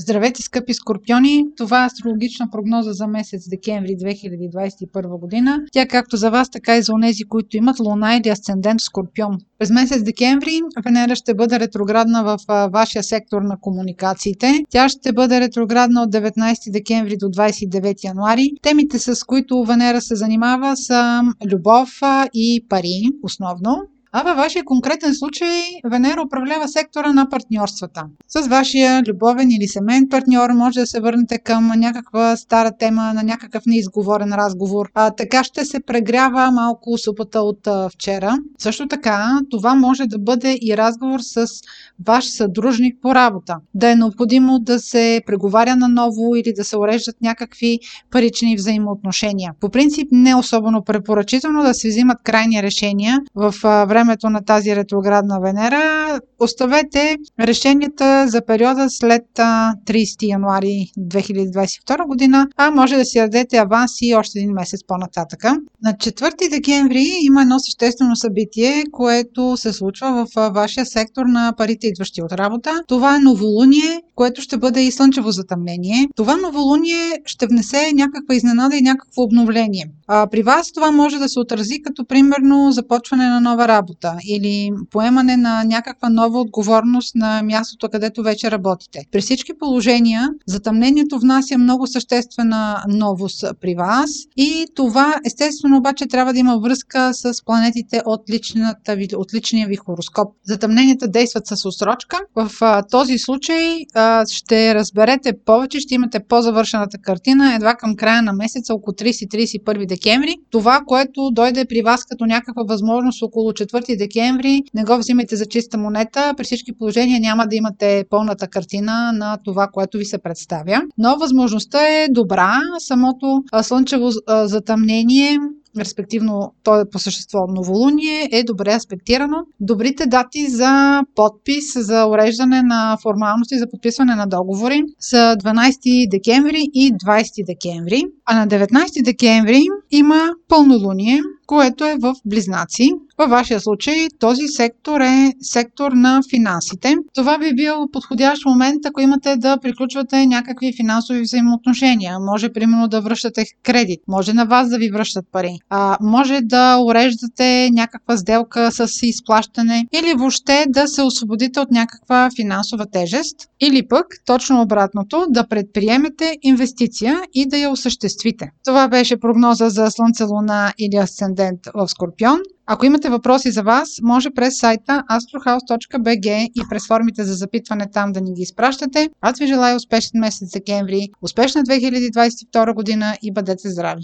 Здравейте, скъпи скорпиони! Това е астрологична прогноза за месец декември 2021 година. Тя както за вас, така и за онези, които имат луна или асцендент скорпион. През месец декември Венера ще бъде ретроградна в вашия сектор на комуникациите. Тя ще бъде ретроградна от 19 декември до 29 януари. Темите, с които Венера се занимава са любов и пари, основно. А във вашия конкретен случай Венера управлява сектора на партньорствата. С вашия любовен или семейен партньор може да се върнете към някаква стара тема, на някакъв неизговорен разговор. А, така ще се прегрява малко супата от а, вчера. Също така, това може да бъде и разговор с ваш съдружник по работа. Да е необходимо да се преговаря наново или да се уреждат някакви парични взаимоотношения. По принцип не е особено препоръчително да се взимат крайни решения в времето на тази ретроградна Венера. Оставете решенията за периода след 30 януари 2022 година, а може да си дадете аванси още един месец по-нататъка. На 4 декември има едно съществено събитие, което се случва в вашия сектор на парите идващи от работа. Това е новолуние, което ще бъде и слънчево затъмнение. Това новолуние ще внесе някаква изненада и някакво обновление. А, при вас това може да се отрази като примерно започване на нова работа или поемане на някаква нова отговорност на мястото, където вече работите. При всички положения затъмнението внася много съществена новост при вас и това естествено обаче трябва да има връзка с планетите от, личната от личния ви хороскоп. Затъмненията действат с усрочка. В а, този случай а, ще разберете повече, ще имате по-завършената картина едва към края на месеца, около 30-31 декември. Това, което дойде при вас като някаква възможност около 4 декември, не го взимайте за чиста монета. При всички положения няма да имате пълната картина на това, което ви се представя. Но възможността е добра. Самото слънчево затъмнение респективно то е по същество новолуние, е добре аспектирано. Добрите дати за подпис, за уреждане на формалности, за подписване на договори са 12 декември и 20 декември. А на 19 декември има пълнолуние, което е в Близнаци. Във вашия случай този сектор е сектор на финансите. Това би бил подходящ момент, ако имате да приключвате някакви финансови взаимоотношения. Може, примерно, да връщате кредит. Може на вас да ви връщат пари. А, може да уреждате някаква сделка с изплащане или въобще да се освободите от някаква финансова тежест. Или пък, точно обратното, да предприемете инвестиция и да я осъществите. Това беше прогноза за Слънце, Луна или Асцендент в Скорпион. Ако имате въпроси за вас, може през сайта astrohouse.bg и през формите за запитване там да ни ги изпращате. Аз ви желая успешен месец декември, успешна 2022 година и бъдете здрави!